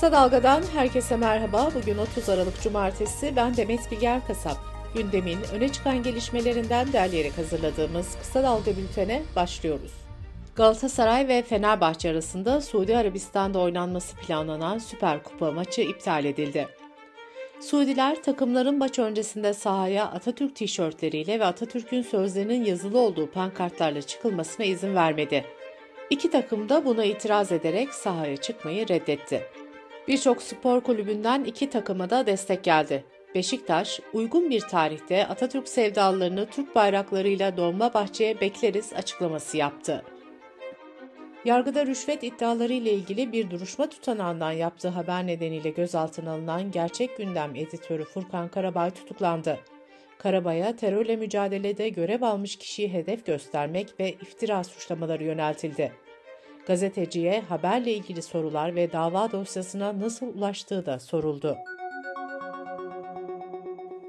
Kısa Dalga'dan herkese merhaba. Bugün 30 Aralık Cumartesi. Ben Demet Bilger Kasap. Gündemin öne çıkan gelişmelerinden derleyerek hazırladığımız Kısa Dalga bültene başlıyoruz. Galatasaray ve Fenerbahçe arasında Suudi Arabistan'da oynanması planlanan Süper Kupa maçı iptal edildi. Suudiler takımların maç öncesinde sahaya Atatürk tişörtleriyle ve Atatürk'ün sözlerinin yazılı olduğu pankartlarla çıkılmasına izin vermedi. İki takım da buna itiraz ederek sahaya çıkmayı reddetti. Birçok spor kulübünden iki takıma da destek geldi. Beşiktaş, uygun bir tarihte Atatürk sevdalılarını Türk bayraklarıyla Dolmabahçe'ye bekleriz açıklaması yaptı. Yargıda rüşvet iddiaları ile ilgili bir duruşma tutanağından yaptığı haber nedeniyle gözaltına alınan Gerçek Gündem editörü Furkan Karabay tutuklandı. Karabay'a terörle mücadelede görev almış kişiyi hedef göstermek ve iftira suçlamaları yöneltildi. Gazeteciye haberle ilgili sorular ve dava dosyasına nasıl ulaştığı da soruldu.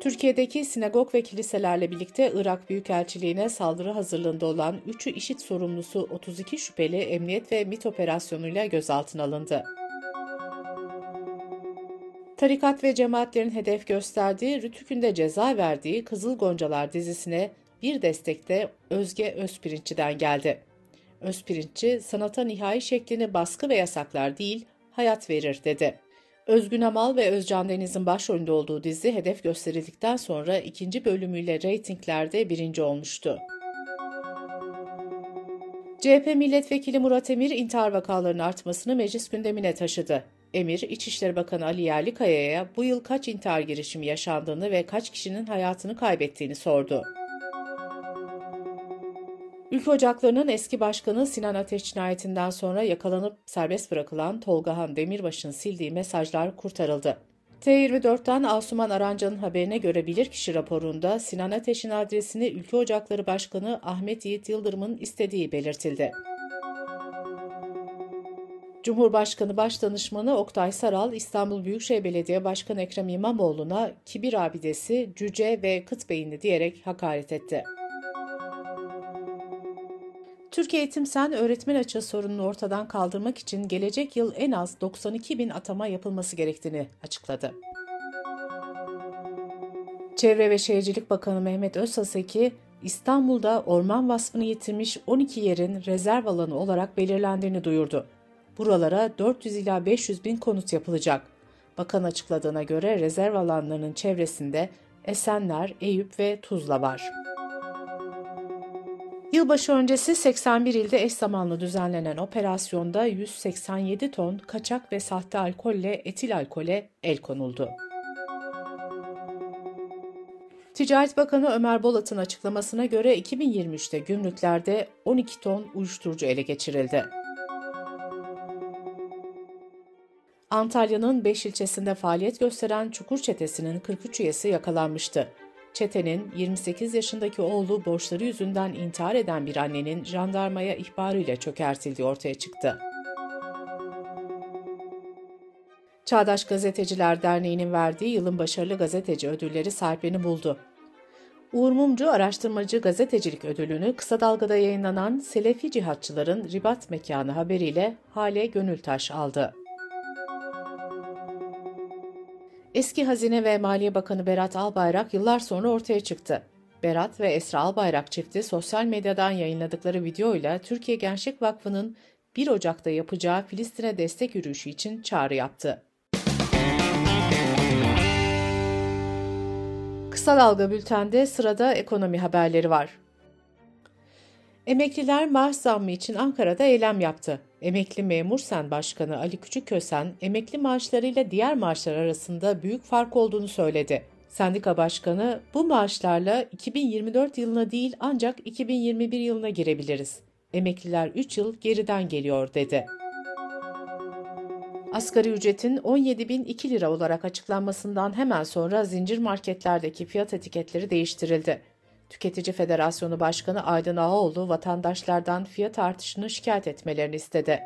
Türkiye'deki sinagog ve kiliselerle birlikte Irak Büyükelçiliğine saldırı hazırlığında olan 3'ü IŞİD sorumlusu 32 şüpheli emniyet ve MIT operasyonuyla gözaltına alındı. Tarikat ve cemaatlerin hedef gösterdiği, Rütük'ünde ceza verdiği Kızıl Goncalar dizisine bir destekte Özge Özpirinççi'den geldi. Özpirinççi, sanata nihai şeklini baskı ve yasaklar değil, hayat verir dedi. Özgün Amal ve Özcan Deniz'in başrolünde olduğu dizi hedef gösterildikten sonra ikinci bölümüyle reytinglerde birinci olmuştu. CHP milletvekili Murat Emir intihar vakalarının artmasını meclis gündemine taşıdı. Emir, İçişleri Bakanı Ali Yerlikaya'ya bu yıl kaç intihar girişimi yaşandığını ve kaç kişinin hayatını kaybettiğini sordu. Ülke Ocakları'nın eski başkanı Sinan Ateş cinayetinden sonra yakalanıp serbest bırakılan Tolgahan Demirbaş'ın sildiği mesajlar kurtarıldı. T24'ten Asuman Aranca'nın haberine göre bilirkişi raporunda Sinan Ateş'in adresini Ülke Ocakları Başkanı Ahmet Yiğit Yıldırım'ın istediği belirtildi. Cumhurbaşkanı Başdanışmanı Oktay Saral, İstanbul Büyükşehir Belediye Başkanı Ekrem İmamoğlu'na kibir abidesi, cüce ve kıt beyinli diyerek hakaret etti. Türkiye Eğitim Sen öğretmen açığı sorununu ortadan kaldırmak için gelecek yıl en az 92 bin atama yapılması gerektiğini açıkladı. Çevre ve Şehircilik Bakanı Mehmet Özsaseki, İstanbul'da orman vasfını yitirmiş 12 yerin rezerv alanı olarak belirlendiğini duyurdu. Buralara 400 ila 500 bin konut yapılacak. Bakan açıkladığına göre rezerv alanlarının çevresinde Esenler, Eyüp ve Tuzla var. Yılbaşı öncesi 81 ilde eş zamanlı düzenlenen operasyonda 187 ton kaçak ve sahte alkolle etil alkole el konuldu. Ticaret Bakanı Ömer Bolat'ın açıklamasına göre 2023'te gümrüklerde 12 ton uyuşturucu ele geçirildi. Antalya'nın 5 ilçesinde faaliyet gösteren Çukur Çetesi'nin 43 üyesi yakalanmıştı. Çetenin 28 yaşındaki oğlu borçları yüzünden intihar eden bir annenin jandarmaya ihbarıyla çökertildiği ortaya çıktı. Çağdaş Gazeteciler Derneği'nin verdiği yılın başarılı gazeteci ödülleri sahiplerini buldu. Uğur Mumcu Araştırmacı Gazetecilik Ödülünü kısa dalgada yayınlanan Selefi Cihatçıların Ribat Mekanı haberiyle Hale Gönültaş aldı. Eski Hazine ve Maliye Bakanı Berat Albayrak yıllar sonra ortaya çıktı. Berat ve Esra Albayrak çifti sosyal medyadan yayınladıkları videoyla Türkiye Gençlik Vakfı'nın 1 Ocak'ta yapacağı Filistin'e destek yürüyüşü için çağrı yaptı. Kısa Dalga Bülten'de sırada ekonomi haberleri var. Emekliler maaş zammı için Ankara'da eylem yaptı. Emekli Memur Sen Başkanı Ali Küçükkösen, emekli maaşlarıyla diğer maaşlar arasında büyük fark olduğunu söyledi. Sendika Başkanı, bu maaşlarla 2024 yılına değil ancak 2021 yılına girebiliriz. Emekliler 3 yıl geriden geliyor dedi. Asgari ücretin 17.002 lira olarak açıklanmasından hemen sonra zincir marketlerdeki fiyat etiketleri değiştirildi. Tüketici Federasyonu Başkanı Aydın Ağaoğlu vatandaşlardan fiyat artışını şikayet etmelerini istedi.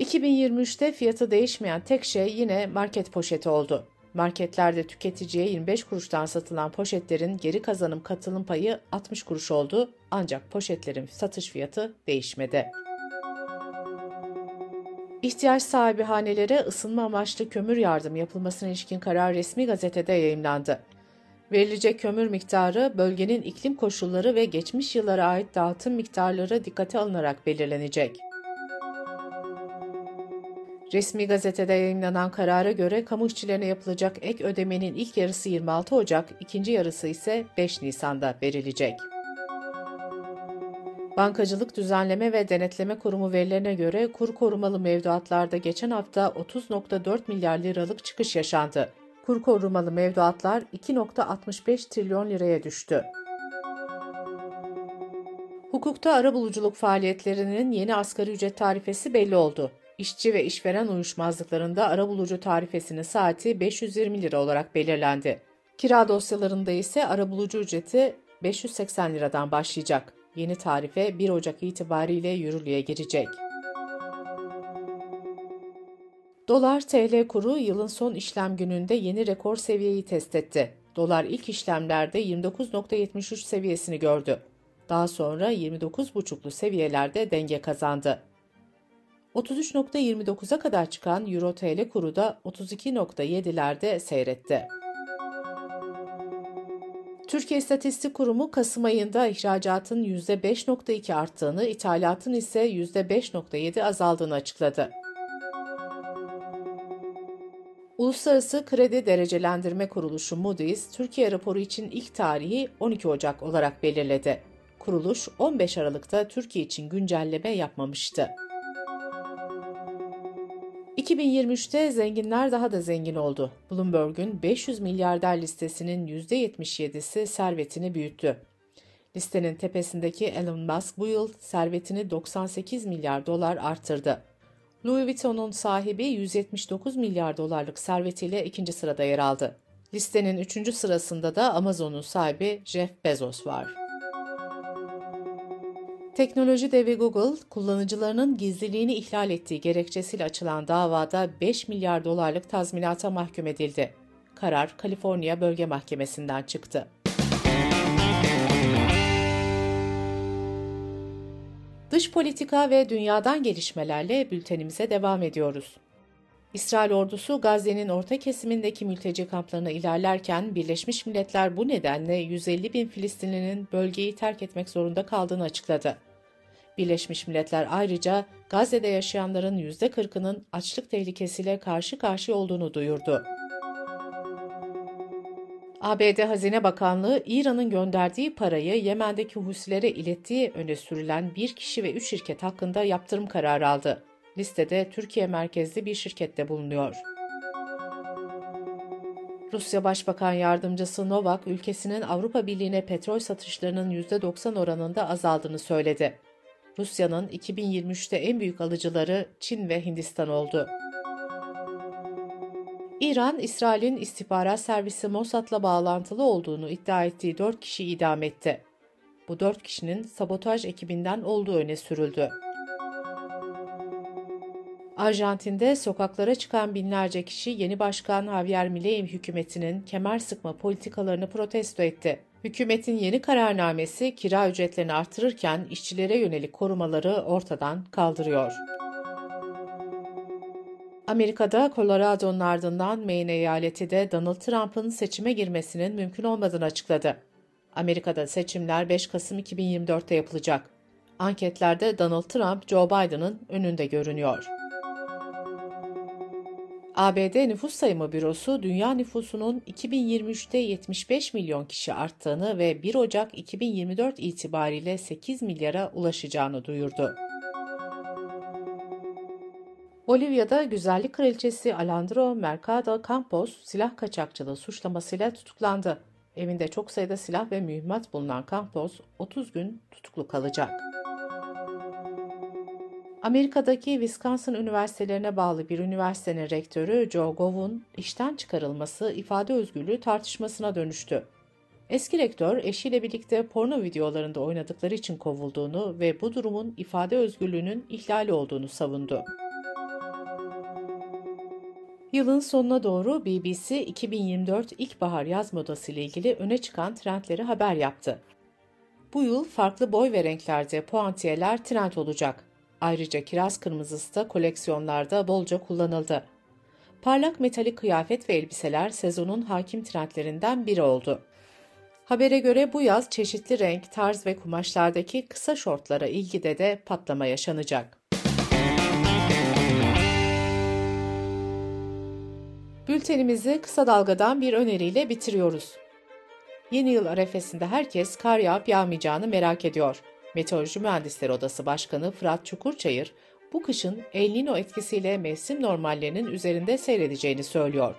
2023'te fiyatı değişmeyen tek şey yine market poşeti oldu. Marketlerde tüketiciye 25 kuruştan satılan poşetlerin geri kazanım katılım payı 60 kuruş oldu ancak poşetlerin satış fiyatı değişmedi. İhtiyaç sahibi hanelere ısınma amaçlı kömür yardım yapılmasına ilişkin karar resmi gazetede yayımlandı. Verilecek kömür miktarı bölgenin iklim koşulları ve geçmiş yıllara ait dağıtım miktarları dikkate alınarak belirlenecek. Resmi gazetede yayınlanan karara göre kamu işçilerine yapılacak ek ödemenin ilk yarısı 26 Ocak, ikinci yarısı ise 5 Nisan'da verilecek. Bankacılık Düzenleme ve Denetleme Kurumu verilerine göre kur korumalı mevduatlarda geçen hafta 30.4 milyar liralık çıkış yaşandı. Kur korumalı mevduatlar 2.65 trilyon liraya düştü. Hukukta arabuluculuk faaliyetlerinin yeni asgari ücret tarifesi belli oldu. İşçi ve işveren uyuşmazlıklarında arabulucu tarifesinin saati 520 lira olarak belirlendi. Kira dosyalarında ise arabulucu ücreti 580 liradan başlayacak. Yeni tarife 1 Ocak itibariyle yürürlüğe girecek. Dolar TL kuru yılın son işlem gününde yeni rekor seviyeyi test etti. Dolar ilk işlemlerde 29.73 seviyesini gördü. Daha sonra 29.5'lu seviyelerde denge kazandı. 33.29'a kadar çıkan Euro TL kuru da 32.7'lerde seyretti. Türkiye İstatistik Kurumu Kasım ayında ihracatın %5.2 arttığını, ithalatın ise %5.7 azaldığını açıkladı. Uluslararası Kredi Derecelendirme Kuruluşu Moody's, Türkiye raporu için ilk tarihi 12 Ocak olarak belirledi. Kuruluş 15 Aralık'ta Türkiye için güncelleme yapmamıştı. 2023'te zenginler daha da zengin oldu. Bloomberg'un 500 milyarder listesinin %77'si servetini büyüttü. Listenin tepesindeki Elon Musk bu yıl servetini 98 milyar dolar artırdı. Louis Vuitton'un sahibi 179 milyar dolarlık servetiyle ikinci sırada yer aldı. Listenin üçüncü sırasında da Amazon'un sahibi Jeff Bezos var. Teknoloji devi Google, kullanıcılarının gizliliğini ihlal ettiği gerekçesiyle açılan davada 5 milyar dolarlık tazminata mahkum edildi. Karar Kaliforniya Bölge Mahkemesi'nden çıktı. Dış politika ve dünyadan gelişmelerle bültenimize devam ediyoruz. İsrail ordusu Gazze'nin orta kesimindeki mülteci kamplarına ilerlerken Birleşmiş Milletler bu nedenle 150 bin Filistinlinin bölgeyi terk etmek zorunda kaldığını açıkladı. Birleşmiş Milletler ayrıca Gazze'de yaşayanların %40'ının açlık tehlikesiyle karşı karşıya olduğunu duyurdu. ABD Hazine Bakanlığı, İran'ın gönderdiği parayı Yemen'deki Husilere ilettiği öne sürülen bir kişi ve üç şirket hakkında yaptırım kararı aldı. Listede Türkiye merkezli bir şirkette bulunuyor. Rusya Başbakan Yardımcısı Novak, ülkesinin Avrupa Birliği'ne petrol satışlarının %90 oranında azaldığını söyledi. Rusya'nın 2023'te en büyük alıcıları Çin ve Hindistan oldu. İran, İsrail'in istihbarat servisi Mossad'la bağlantılı olduğunu iddia ettiği 4 kişi idam etti. Bu 4 kişinin sabotaj ekibinden olduğu öne sürüldü. Arjantin'de sokaklara çıkan binlerce kişi yeni başkan Javier Milei hükümetinin kemer sıkma politikalarını protesto etti. Hükümetin yeni kararnamesi kira ücretlerini artırırken işçilere yönelik korumaları ortadan kaldırıyor. Amerika'da Colorado'nun ardından Maine eyaleti de Donald Trump'ın seçime girmesinin mümkün olmadığını açıkladı. Amerika'da seçimler 5 Kasım 2024'te yapılacak. Anketlerde Donald Trump, Joe Biden'ın önünde görünüyor. ABD Nüfus Sayımı Bürosu, dünya nüfusunun 2023'te 75 milyon kişi arttığını ve 1 Ocak 2024 itibariyle 8 milyara ulaşacağını duyurdu. Bolivya'da güzellik kraliçesi Alejandro Mercado Campos silah kaçakçılığı suçlamasıyla tutuklandı. Evinde çok sayıda silah ve mühimmat bulunan Campos 30 gün tutuklu kalacak. Amerika'daki Wisconsin Üniversitelerine bağlı bir üniversitenin rektörü Joe Gov'un işten çıkarılması ifade özgürlüğü tartışmasına dönüştü. Eski rektör eşiyle birlikte porno videolarında oynadıkları için kovulduğunu ve bu durumun ifade özgürlüğünün ihlali olduğunu savundu. Yılın sonuna doğru BBC 2024 ilkbahar yaz modası ile ilgili öne çıkan trendleri haber yaptı. Bu yıl farklı boy ve renklerde puantiyeler trend olacak. Ayrıca kiraz kırmızısı da koleksiyonlarda bolca kullanıldı. Parlak metalik kıyafet ve elbiseler sezonun hakim trendlerinden biri oldu. Habere göre bu yaz çeşitli renk, tarz ve kumaşlardaki kısa şortlara ilgide de patlama yaşanacak. Bültenimizi kısa dalgadan bir öneriyle bitiriyoruz. Yeni yıl arefesinde herkes kar yağıp yağmayacağını merak ediyor. Meteoroloji Mühendisleri Odası Başkanı Fırat Çukurçayır, bu kışın El Nino etkisiyle mevsim normallerinin üzerinde seyredeceğini söylüyor.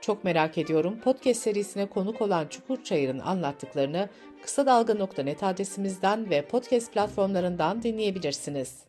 Çok merak ediyorum podcast serisine konuk olan Çukurçayır'ın anlattıklarını kısa dalga.net adresimizden ve podcast platformlarından dinleyebilirsiniz.